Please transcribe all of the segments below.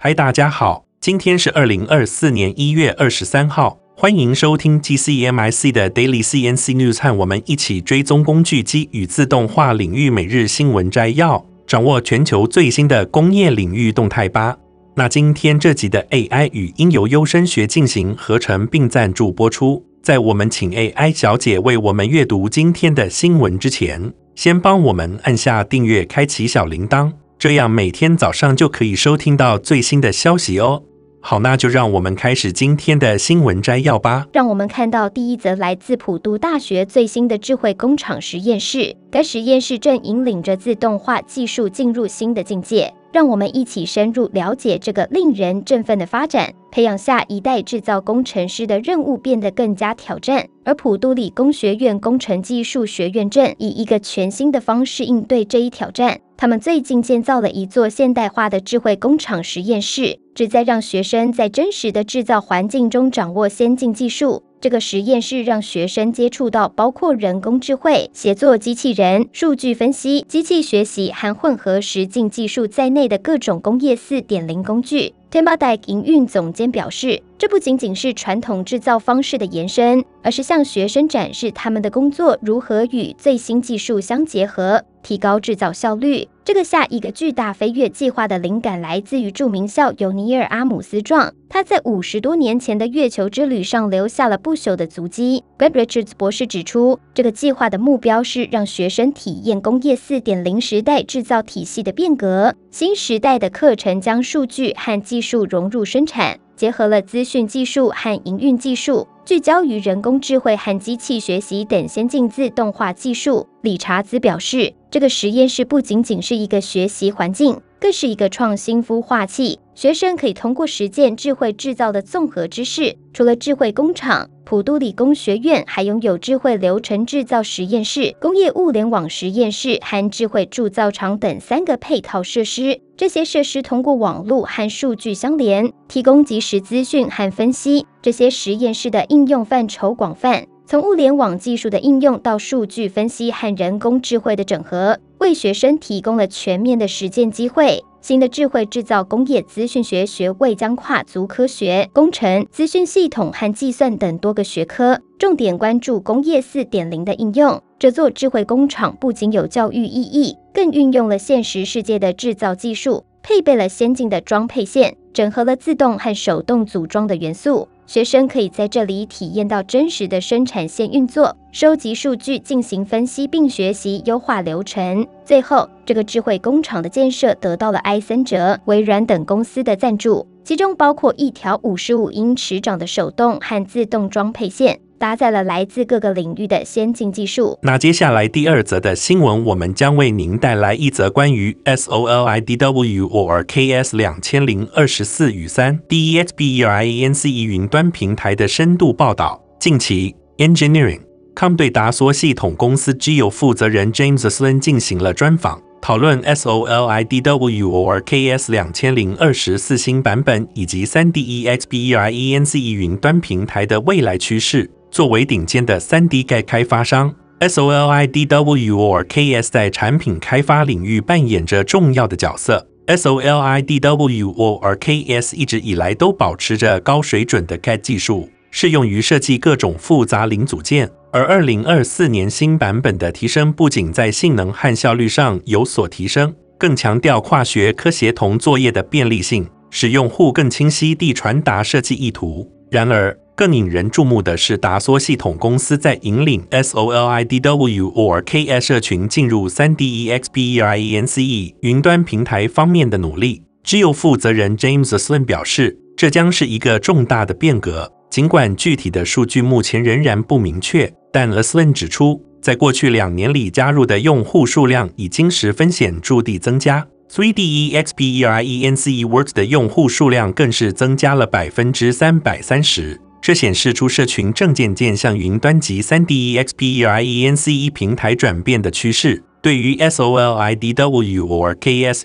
嗨，大家好，今天是二零二四年一月二十三号，欢迎收听 GCMIC 的 Daily CNC News，和我们一起追踪工具机与自动化领域每日新闻摘要，掌握全球最新的工业领域动态吧。那今天这集的 AI 语音由优声学进行合成并赞助播出。在我们请 AI 小姐为我们阅读今天的新闻之前，先帮我们按下订阅，开启小铃铛。这样每天早上就可以收听到最新的消息哦。好，那就让我们开始今天的新闻摘要吧。让我们看到第一则来自普渡大学最新的智慧工厂实验室，该实验室正引领着自动化技术进入新的境界。让我们一起深入了解这个令人振奋的发展，培养下一代制造工程师的任务变得更加挑战。而普渡理工学院工程技术学院正以一个全新的方式应对这一挑战。他们最近建造了一座现代化的智慧工厂实验室，旨在让学生在真实的制造环境中掌握先进技术。这个实验室让学生接触到包括人工智慧、协作机器人、数据分析、机器学习和混合实境技术在内的各种工业四点零工具。Tempad 营运总监表示，这不仅仅是传统制造方式的延伸，而是向学生展示他们的工作如何与最新技术相结合。提高制造效率。这个下一个巨大飞跃计划的灵感来自于著名校友尼尔·阿姆斯壮，他在五十多年前的月球之旅上留下了不朽的足迹。Brad Richards 博士指出，这个计划的目标是让学生体验工业四点零时代制造体系的变革。新时代的课程将数据和技技术融入生产。结合了资讯技术和营运技术，聚焦于人工智慧和机器学习等先进自动化技术。理查兹表示，这个实验室不仅仅是一个学习环境，更是一个创新孵化器。学生可以通过实践智慧制造的综合知识。除了智慧工厂，普渡理工学院还拥有智慧流程制造实验室、工业物联网实验室和智慧铸造厂等三个配套设施。这些设施通过网络和数据相连，提供即时资讯和分析。这些实验室的应用范畴广泛，从物联网技术的应用到数据分析和人工智慧的整合，为学生提供了全面的实践机会。新的智慧制造工业资讯学学位将跨足科学、工程、资讯系统和计算等多个学科，重点关注工业四点零的应用。这座智慧工厂不仅有教育意义，更运用了现实世界的制造技术，配备了先进的装配线，整合了自动和手动组装的元素。学生可以在这里体验到真实的生产线运作，收集数据进行分析，并学习优化流程。最后，这个智慧工厂的建设得到了埃森哲、微软等公司的赞助，其中包括一条五十五英尺长的手动和自动装配线。搭载了来自各个领域的先进技术。那接下来第二则的新闻，我们将为您带来一则关于 SOLIDWO or KS 两千零二十四与三 DEXPERIENCE 云端平台的深度报道。近期，Engineering.com 对达梭系统公司 GEO 负责人 James Slin 进行了专访，讨论 SOLIDWO or KS 两千零二十四新版本以及三 DEXPERIENCE 云端平台的未来趋势。作为顶尖的 3D CAD 开发商，SOLIDWORKS 在产品开发领域扮演着重要的角色。SOLIDWOR KS 一直以来都保持着高水准的 CAD 技术，适用于设计各种复杂零组件。而2024年新版本的提升不仅在性能和效率上有所提升，更强调跨学科协同作业的便利性，使用户更清晰地传达设计意图。然而，更引人注目的是，达梭系统公司在引领 SolidWorks 社群进入 3DEXPERIENCE 云端平台方面的努力。GEO 负责人 James Slin 表示，这将是一个重大的变革。尽管具体的数据目前仍然不明确，但 Slin 指出，在过去两年里加入的用户数量已经十分显著地增加。3DEXPERIENCE Works 的用户数量更是增加了百分之三百三十。这显示出社群正渐渐向云端及 3DEXPERIENCE 平台转变的趋势。对于 SOLIDWORKS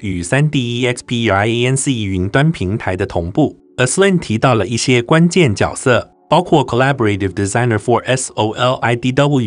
与 3DEXPERIENCE 云端平台的同步，Aslan 提到了一些关键角色，包括 Collaborative Designer for SOLIDWORKS，、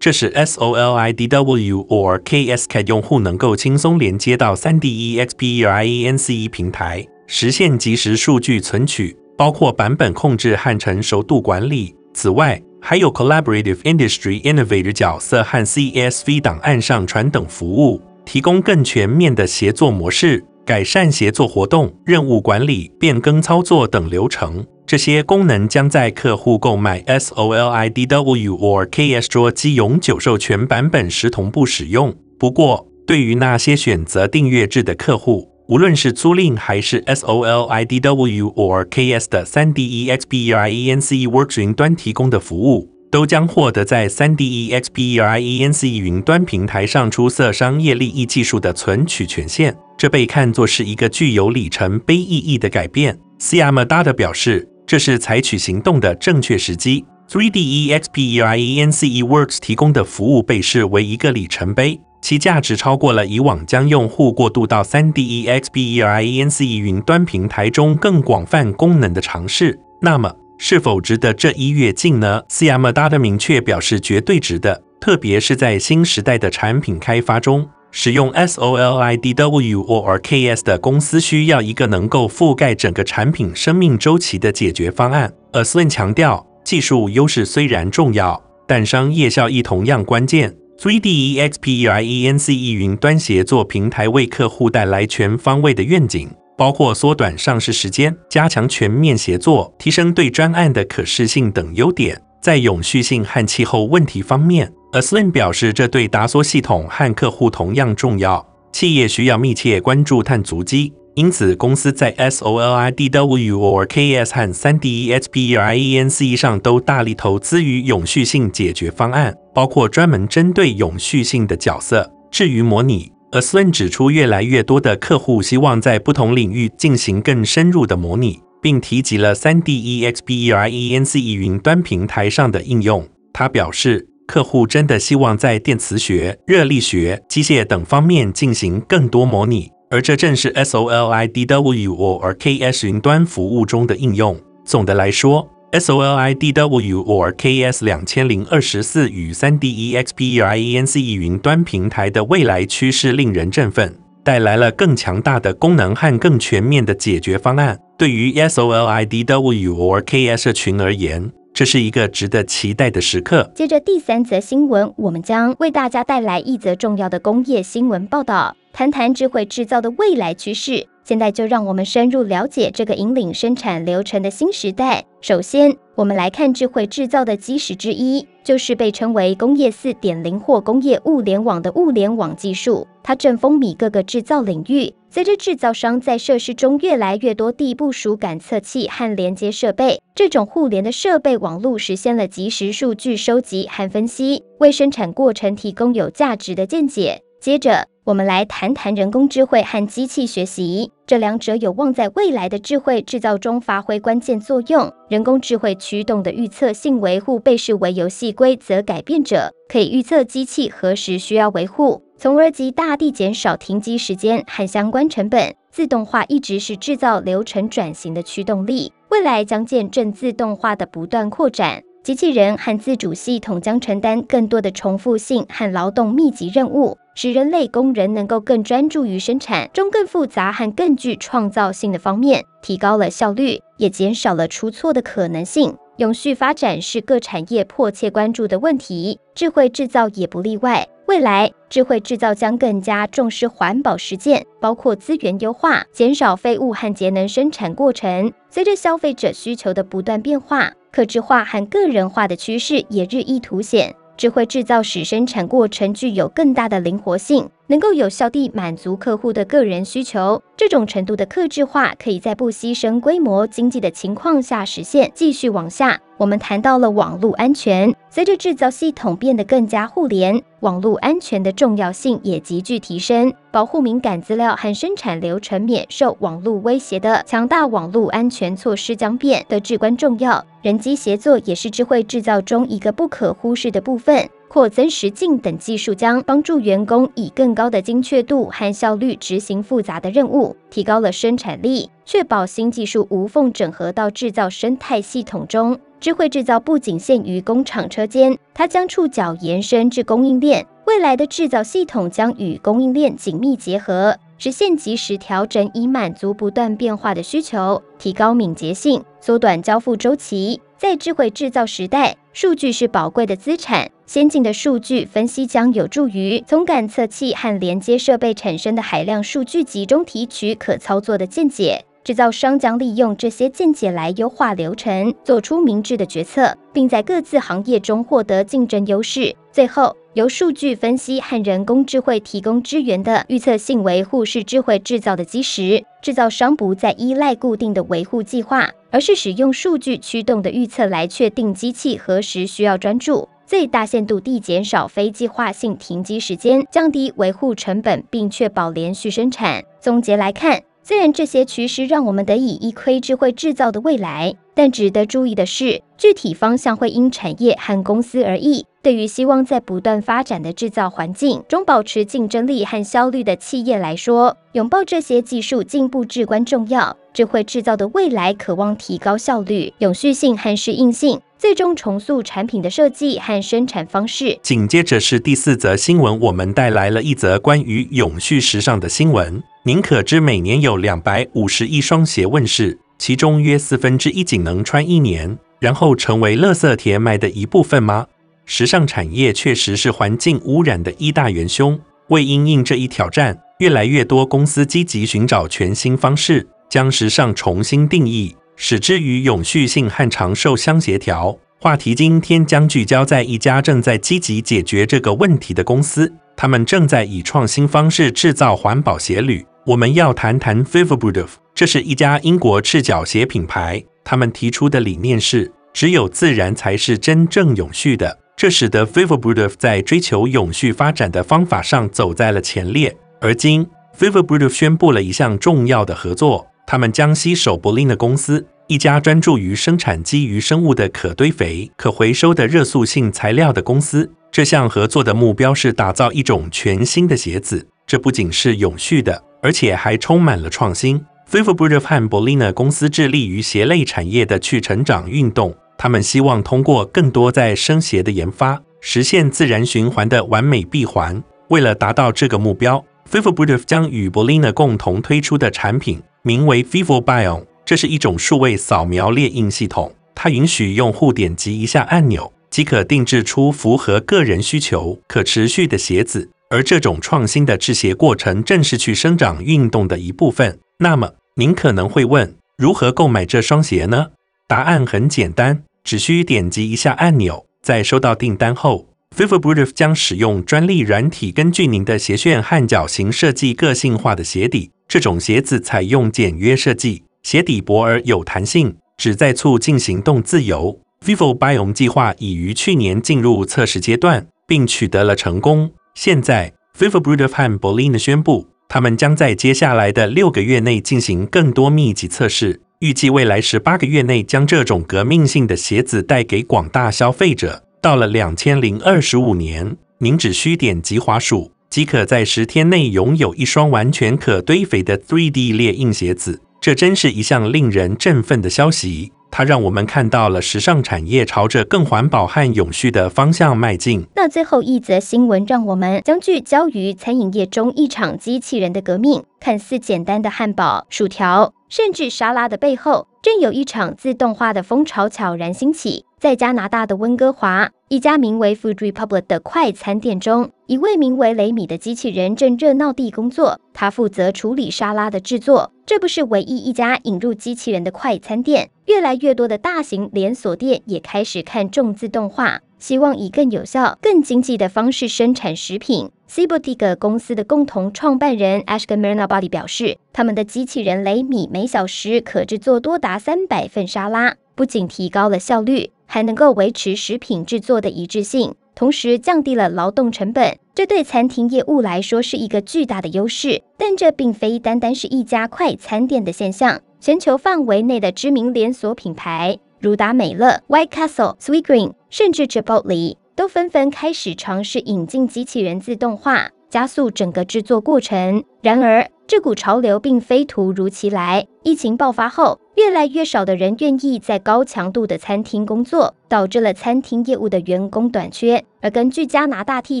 这使 SOLIDW or KSCAD 用户能够轻松连接到 3D EXPRIENCE 平台，实现即时数据存取，包括版本控制和成熟度管理。此外，还有 Collaborative Industry Innovator 角色和 CSV 档案上传等服务，提供更全面的协作模式，改善协作活动、任务管理、变更操作等流程。这些功能将在客户购买 SOLIDW or KS 桌机永久授权版本时同步使用。不过，对于那些选择订阅制的客户，无论是租赁还是 SOLIDW or KS 的 3DEXPERIENCE Works 云端提供的服务，都将获得在 3DEXPERIENCE 云端平台上出色商业利益技术的存取权限。这被看作是一个具有里程碑意义的改变。Syama Data 表示。这是采取行动的正确时机。3DEXPERIENCE Works 提供的服务被视为一个里程碑，其价值超过了以往将用户过渡到 3DEXBRENC 云端平台中更广泛功能的尝试。那么，是否值得这一跃进呢？Syama Data 明确表示，绝对值得，特别是在新时代的产品开发中。使用 SOLIDW or KS 的公司需要一个能够覆盖整个产品生命周期的解决方案。Aslin 强调，技术优势虽然重要，但商业效益同样关键。3DEXPENCE 云端协作平台为客户带来全方位的愿景，包括缩短上市时间、加强全面协作、提升对专案的可视性等优点。在永续性和气候问题方面，Aslin 表示，这对达索系统和客户同样重要。企业需要密切关注碳足迹，因此公司在 SOLIDW or KS 和3 D E X P E R I E N C E 上都大力投资于永续性解决方案，包括专门针对永续性的角色。至于模拟，Aslin 指出，越来越多的客户希望在不同领域进行更深入的模拟，并提及了3 D E X P E R I E N C E 云端平台上的应用。他表示。客户真的希望在电磁学、热力学、机械等方面进行更多模拟，而这正是 SOLIDW or KS 云端服务中的应用。总的来说，SOLIDW or KS 两千零二十四与 3D EXP ENC 云端平台的未来趋势令人振奋，带来了更强大的功能和更全面的解决方案。对于 SOLIDW or KS 社群而言，这是一个值得期待的时刻。接着第三则新闻，我们将为大家带来一则重要的工业新闻报道，谈谈智慧制造的未来趋势。现在就让我们深入了解这个引领生产流程的新时代。首先，我们来看智慧制造的基石之一，就是被称为工业四点零或工业物联网的物联网技术。它正风靡各个制造领域。随着制造商在设施中越来越多地部署感测器和连接设备，这种互联的设备网络实现了即时数据收集和分析，为生产过程提供有价值的见解。接着，我们来谈谈人工智慧和机器学习，这两者有望在未来的智慧制造中发挥关键作用。人工智慧驱动的预测性维护被视为游戏规则改变者，可以预测机器何时需要维护，从而极大地减少停机时间和相关成本。自动化一直是制造流程转型的驱动力，未来将见证自动化的不断扩展。机器人和自主系统将承担更多的重复性和劳动密集任务。使人类工人能够更专注于生产中更复杂和更具创造性的方面，提高了效率，也减少了出错的可能性。永续发展是各产业迫切关注的问题，智慧制造也不例外。未来，智慧制造将更加重视环保实践，包括资源优化、减少废物和节能生产过程。随着消费者需求的不断变化，可制化和个人化的趋势也日益凸显。智慧制造使生产过程具有更大的灵活性，能够有效地满足客户的个人需求。这种程度的客制化可以在不牺牲规模经济的情况下实现。继续往下，我们谈到了网络安全。随着制造系统变得更加互联，网络安全的重要性也急剧提升。保护敏感资料和生产流程免受网络威胁的强大网络安全措施将变得至关重要。人机协作也是智慧制造中一个不可忽视的部分。扩增实境等技术将帮助员工以更高的精确度和效率执行复杂的任务，提高了生产力，确保新技术无缝整合到制造生态系统中。智慧制造不仅限于工厂车间，它将触角延伸至供应链。未来的制造系统将与供应链紧密结合，实现即时调整，以满足不断变化的需求，提高敏捷性，缩短交付周期。在智慧制造时代，数据是宝贵的资产。先进的数据分析将有助于从感测器和连接设备产生的海量数据集中提取可操作的见解。制造商将利用这些见解来优化流程，做出明智的决策，并在各自行业中获得竞争优势。最后，由数据分析和人工智慧提供支援的预测性维护是智慧制造的基石。制造商不再依赖固定的维护计划，而是使用数据驱动的预测来确定机器何时需要专注，最大限度地减少非计划性停机时间，降低维护成本，并确保连续生产。总结来看。虽然这些趋势让我们得以一窥智慧制造的未来，但值得注意的是，具体方向会因产业和公司而异。对于希望在不断发展的制造环境中保持竞争力和效率的企业来说，拥抱这些技术进步至关重要。智慧制造的未来渴望提高效率、永续性和适应性，最终重塑产品的设计和生产方式。紧接着是第四则新闻，我们带来了一则关于永续时尚的新闻。您可知每年有两百五十亿双鞋问世，其中约四分之一仅能穿一年，然后成为垃圾填埋的一部分吗？时尚产业确实是环境污染的一大元凶。为因应这一挑战，越来越多公司积极寻找全新方式，将时尚重新定义，使之与永续性和长寿相协调。话题今天将聚焦在一家正在积极解决这个问题的公司，他们正在以创新方式制造环保鞋履。我们要谈谈 Vivabudov，这是一家英国赤脚鞋品牌。他们提出的理念是，只有自然才是真正永续的。这使得 Vivabudov 在追求永续发展的方法上走在了前列。而今，Vivabudov 宣布了一项重要的合作，他们将携手 Bolina 公司，一家专注于生产基于生物的可堆肥、可回收的热塑性材料的公司。这项合作的目标是打造一种全新的鞋子，这不仅是永续的。而且还充满了创新。Vivabudov 和 Bolina 公司致力于鞋类产业的去成长运动。他们希望通过更多在生鞋的研发，实现自然循环的完美闭环。为了达到这个目标，Vivabudov 将与 Bolina 共同推出的产品名为 Vivo Bio，。这是一种数位扫描列印系统，它允许用户点击一下按钮，即可定制出符合个人需求、可持续的鞋子。而这种创新的制鞋过程正是去生长运动的一部分。那么，您可能会问，如何购买这双鞋呢？答案很简单，只需点击一下按钮。在收到订单后，Vivabudov 将使用专利软体，根据您的鞋楦和脚型设计个性化的鞋底。这种鞋子采用简约设计，鞋底薄而有弹性，旨在促进行动自由。vivo biom 计划已于去年进入测试阶段，并取得了成功。现在，Vivo b r u d e r 和 Bolina 宣布，他们将在接下来的六个月内进行更多密集测试，预计未来十八个月内将这种革命性的鞋子带给广大消费者。到了两千零二十五年，您只需点击滑鼠，即可在十天内拥有一双完全可堆肥的 3D 列印鞋子。这真是一项令人振奋的消息。它让我们看到了时尚产业朝着更环保和永续的方向迈进。那最后一则新闻，让我们将聚焦于餐饮业中一场机器人的革命。看似简单的汉堡、薯条，甚至沙拉的背后，正有一场自动化的风潮悄然兴起。在加拿大的温哥华，一家名为 Food Republic 的快餐店中，一位名为雷米的机器人正热闹地工作。他负责处理沙拉的制作。这不是唯一一家引入机器人的快餐店，越来越多的大型连锁店也开始看重自动化，希望以更有效、更经济的方式生产食品。Cibotiga 公司的共同创办人 Ashkan Mirnabadi 表示，他们的机器人雷米每小时可制作多达三百份沙拉，不仅提高了效率。还能够维持食品制作的一致性，同时降低了劳动成本。这对餐厅业务来说是一个巨大的优势。但这并非单单是一家快餐店的现象，全球范围内的知名连锁品牌，如达美乐、White Castle、Sweetgreen，甚至 Chipotle，都纷纷开始尝试引进机器人自动化，加速整个制作过程。然而，这股潮流并非突如其来。疫情爆发后，越来越少的人愿意在高强度的餐厅工作，导致了餐厅业务的员工短缺。而根据加拿大替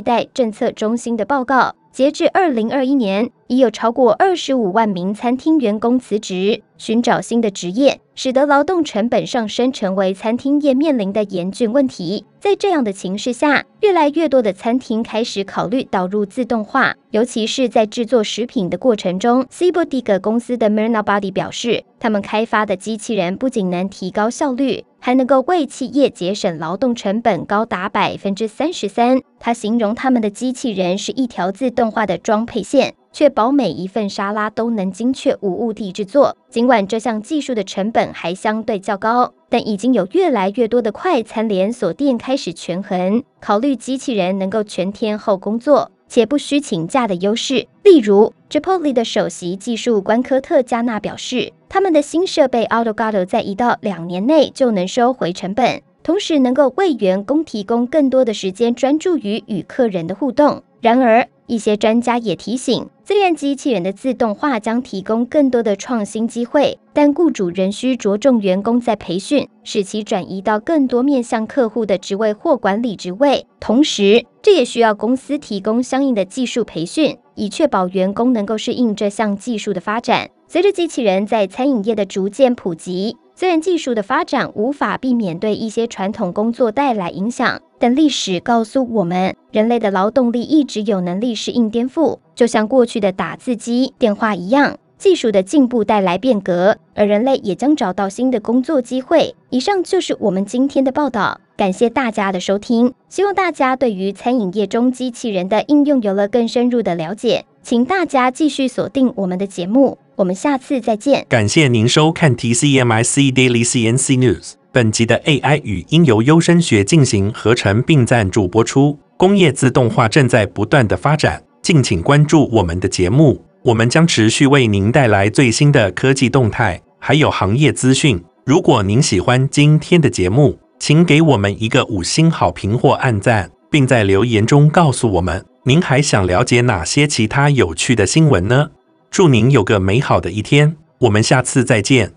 代政策中心的报告，截至二零二一年，已有超过二十五万名餐厅员工辞职，寻找新的职业，使得劳动成本上升成为餐厅业面临的严峻问题。在这样的情势下，越来越多的餐厅开始考虑导入自动化，尤其是在制作食品的过程中。Sieboldie 公司的 Myrna Body 表示，他们开发的机器人不仅能提高效率，还能够为企业节省劳动成本高达百分之三十三。他形容他们的机器人是一条自动化的装配线。确保每一份沙拉都能精确无误地制作。尽管这项技术的成本还相对较高，但已经有越来越多的快餐连锁店开始权衡，考虑机器人能够全天候工作且不需请假的优势。例如，Chipotle 的首席技术官科特加纳表示，他们的新设备 AutoGato 在一到两年内就能收回成本，同时能够为员工提供更多的时间专注于与客人的互动。然而，一些专家也提醒，自恋机器人的自动化将提供更多的创新机会，但雇主仍需着重员工在培训，使其转移到更多面向客户的职位或管理职位。同时，这也需要公司提供相应的技术培训，以确保员工能够适应这项技术的发展。随着机器人在餐饮业的逐渐普及，虽然技术的发展无法避免对一些传统工作带来影响，但历史告诉我们，人类的劳动力一直有能力适应颠覆，就像过去的打字机、电话一样。技术的进步带来变革，而人类也将找到新的工作机会。以上就是我们今天的报道，感谢大家的收听。希望大家对于餐饮业中机器人的应用有了更深入的了解。请大家继续锁定我们的节目。我们下次再见。感谢您收看 TCMIC Daily CNC News。本集的 AI 语音由优声学进行合成并赞助播出。工业自动化正在不断的发展，敬请关注我们的节目。我们将持续为您带来最新的科技动态，还有行业资讯。如果您喜欢今天的节目，请给我们一个五星好评或按赞，并在留言中告诉我们您还想了解哪些其他有趣的新闻呢？祝您有个美好的一天，我们下次再见。